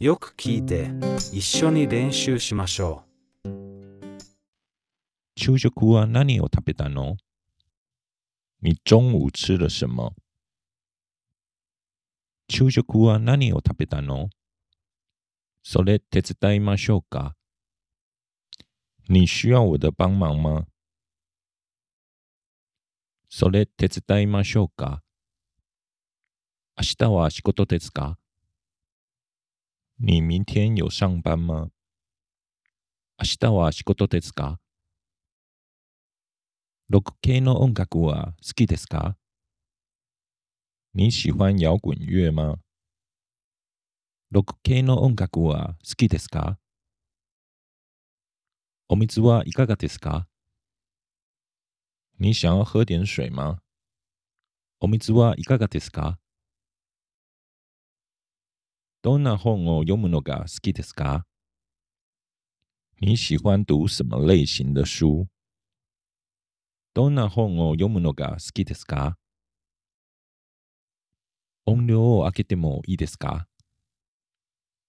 よく聞いて、一緒に練習しましょう。昼食は何を食べたの？你中午吃了什么？昼食は何を食べたの？それ手伝いましょうか？你需要我的帮忙吗？それ手伝いましょうか？明日は仕事ですか？你明天有上班吗？明日は仕事ですか？ロック系の音楽は好きですか？你喜欢摇滚乐吗？ロック系の音楽は好きですか？お水はいかがですか？你想要喝点水吗？お水はいかがですか？どんな本を読むのが好きですか？你喜欢读什么类型的书？どんな本を読むのが好きですか？音量を上げてもいいですか？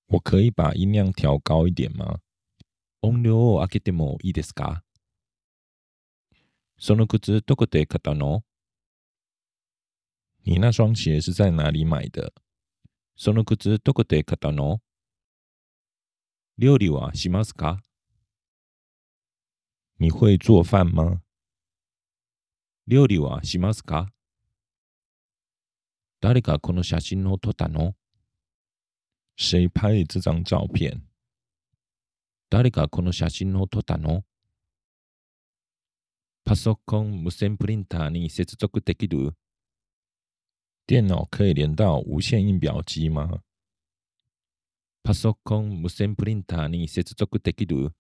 我可以把音量调高一点吗？音量を上げてもいいですか？その靴どこで買ったの？你那双鞋是在哪里买的？その靴どこで買ったの？料理はしますか？你会做饭吗？料理はしますか？誰がこの写真を撮ったの？谁拍的这张照片？誰がこの写真を撮ったの？パソコン無線プリンターに接続できる？电脑可以连到无线印表机吗？パソコン無線プリンターに接続できる？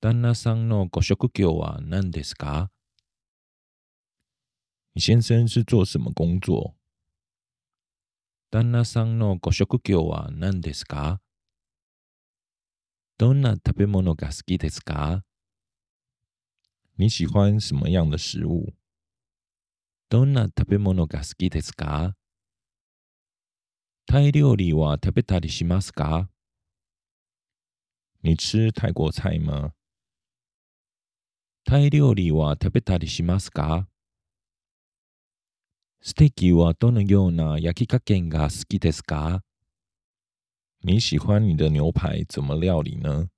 旦那さんのご職業は何ですか？你先生是做什么工作？旦那さんのご職業は何ですか？どんな食べ物が好きですか？你喜欢什么样的食物？ どんな食べ物が好きですか？タイ料理は食べたりしますか？你吃泰国菜吗？タイ料理は食べたりしますか？ステーキはどのような焼き加減が好きですか？你喜欢你的牛排怎么料理呢？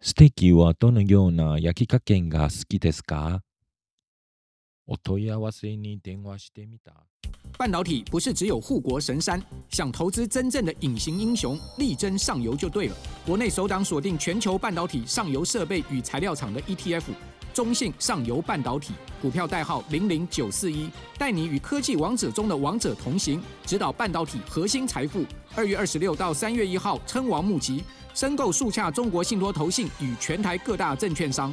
ステーキはどのような焼き加減が好きですか？半导体不是只有护国神山，想投资真正的隐形英雄，力争上游就对了。国内首档锁定全球半导体上游设备与材料厂的 ETF，中信上游半导体股票代号零零九四一，带你与科技王者中的王者同行，指导半导体核心财富。二月二十六到三月一号称王募集，申购速洽中国信托投信与全台各大证券商。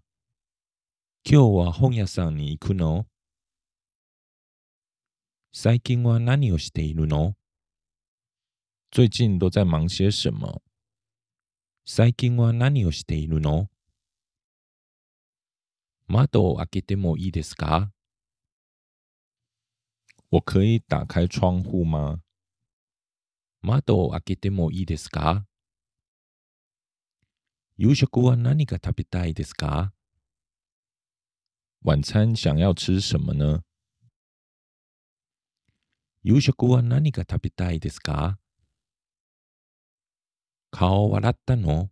今日は本屋さんに行くの？最近は何をしているの？最近都在忙些什么？最近は何をしているの？窓を開けてもいいですか？我可以打开窗户吗？窓を開けてもいいですか？夕食は何が食べたいですか？晚餐想要吃什么呢？夕食は何が食べたいですか？顔洗ったの？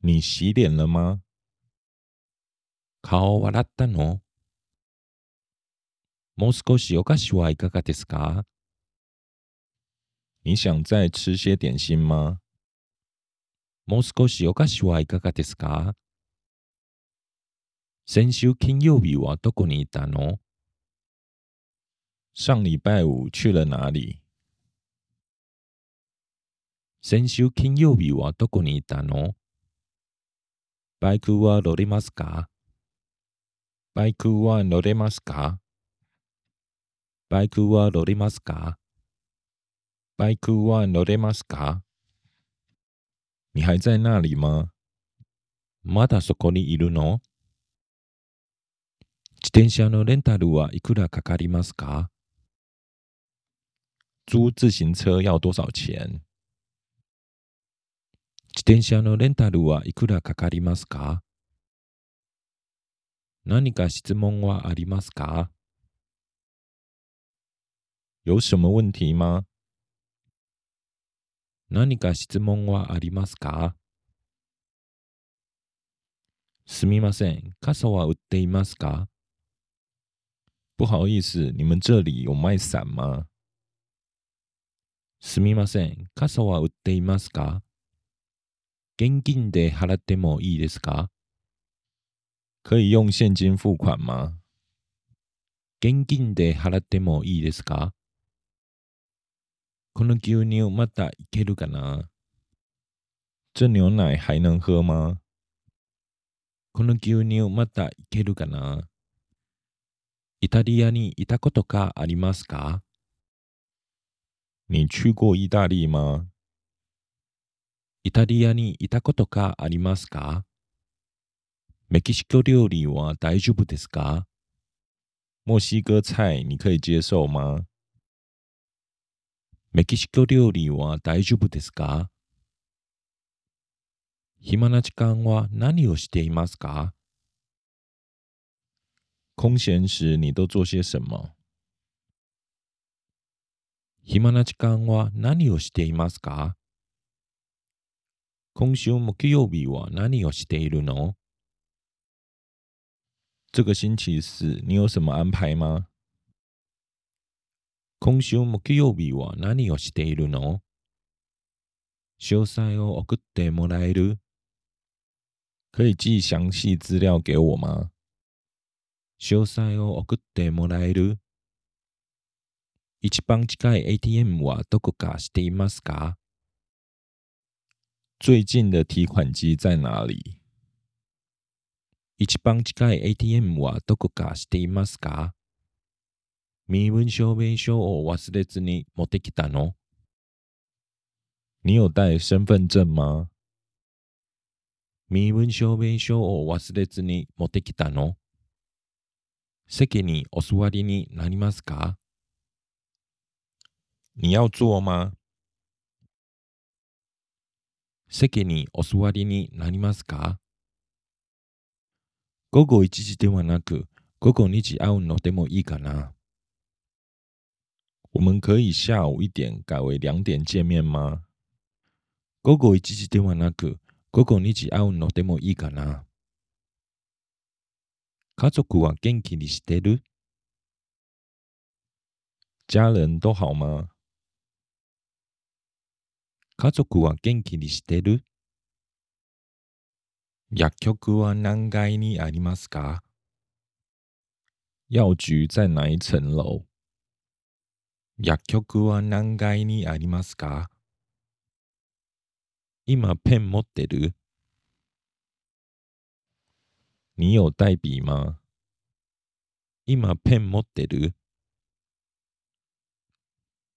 你洗脸了吗？顔洗ったの？もう少しお菓子はいかがですか？你想再吃些点心吗？もう少しお菓子はいかがですか？先週金曜日はどこにいたの？上礼拜五去了哪里？先週金曜日はどこにいたの？バイクは乗れますか？バイクは乗れますか？バイクは乗れますか？バイクは乗れますか？你还在那里吗？まだそこにいるの？転車のレンタルはいくらかかりますか？租自行車要多少钱？自転車のレンタルはいくらかかりますか？何か質問はありますか？有什么问题吗？何か質問はありますか？すみません、傘は売っていますか？不好意思，你们这里有卖伞吗？すみません、傘は売っていますか？現金で払ってもいいですか？可以用现金付款吗？現金で払ってもいいですか？この牛乳またいけるかな？这牛奶还能喝吗？この牛乳またいけるかな？イタリアにいたことかありますか？你去过意大利吗？イタリアにいたことかありますか？メキシコ料理は大丈夫ですか？墨西哥菜你可以接受吗？メキシコ料理は大丈夫ですか？暇な時間は何をしていますか？空闲时你都做些什么暇な時間は何をしていますか今週木曜日は何をしているの这个星期四你有什么安排吗今週木曜日は何をしているの詳細を送ってもらえる可以寄详细资料给我吗 詳細を送ってもらえる？一番近い ATM はどこか知っていますか？最近的提款机在哪里？一番近い ATM はどこか知っていますか？身分証明書を忘れずに持ってきたの？你有带身份证吗？身分証明書を忘れずに持ってきたの？席にお座りになりますか？你要坐吗？席にお座りになりますか？午後1時ではなく午後2時会うのでもいいかな？我们可以下午一点改为两点见面吗？午後1時ではなく午後2時会うのでもいいかな家族は元気にしてる？家人都好吗？家族は元気にしてる？薬局は何階にありますか？药局在哪一层楼？薬局は何階にありますか？今ペン持ってる？你有带笔吗今ペン持ってる？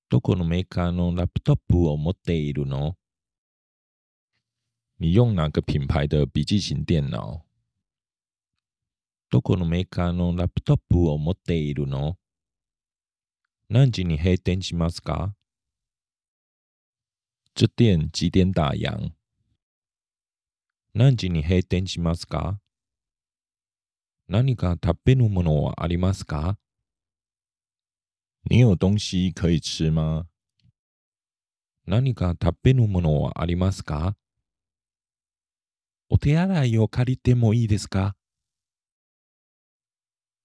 どこのメーカーのラップトップを持っているの？你用哪个品牌的笔记型电脑。どこのメーカーのラップトップを持っているの？何時に閉店しますか？这店几点打烊？何時に閉店しますか？何か食べるものはありますか？你有东西可以吃吗？何か食べるものはありますか？お手洗いを借りてもいいですか？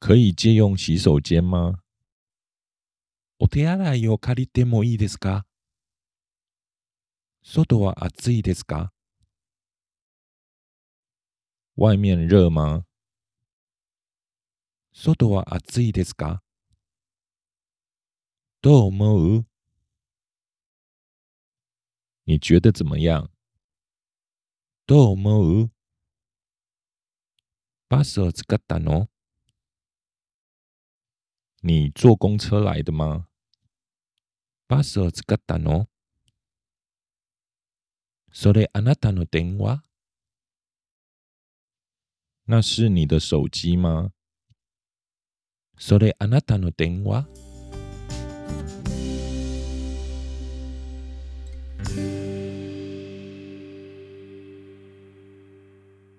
可以借用洗手间吗？お手洗いを借りてもいいですか？外は暑いですか？外面热吗？外は暑いですか？どう思う？你觉得怎么样どう思う？バスを使ったの？你坐公车来的吗？バスを使ったの？それあなたの電話？那是你的手机吗？それあなたの電話？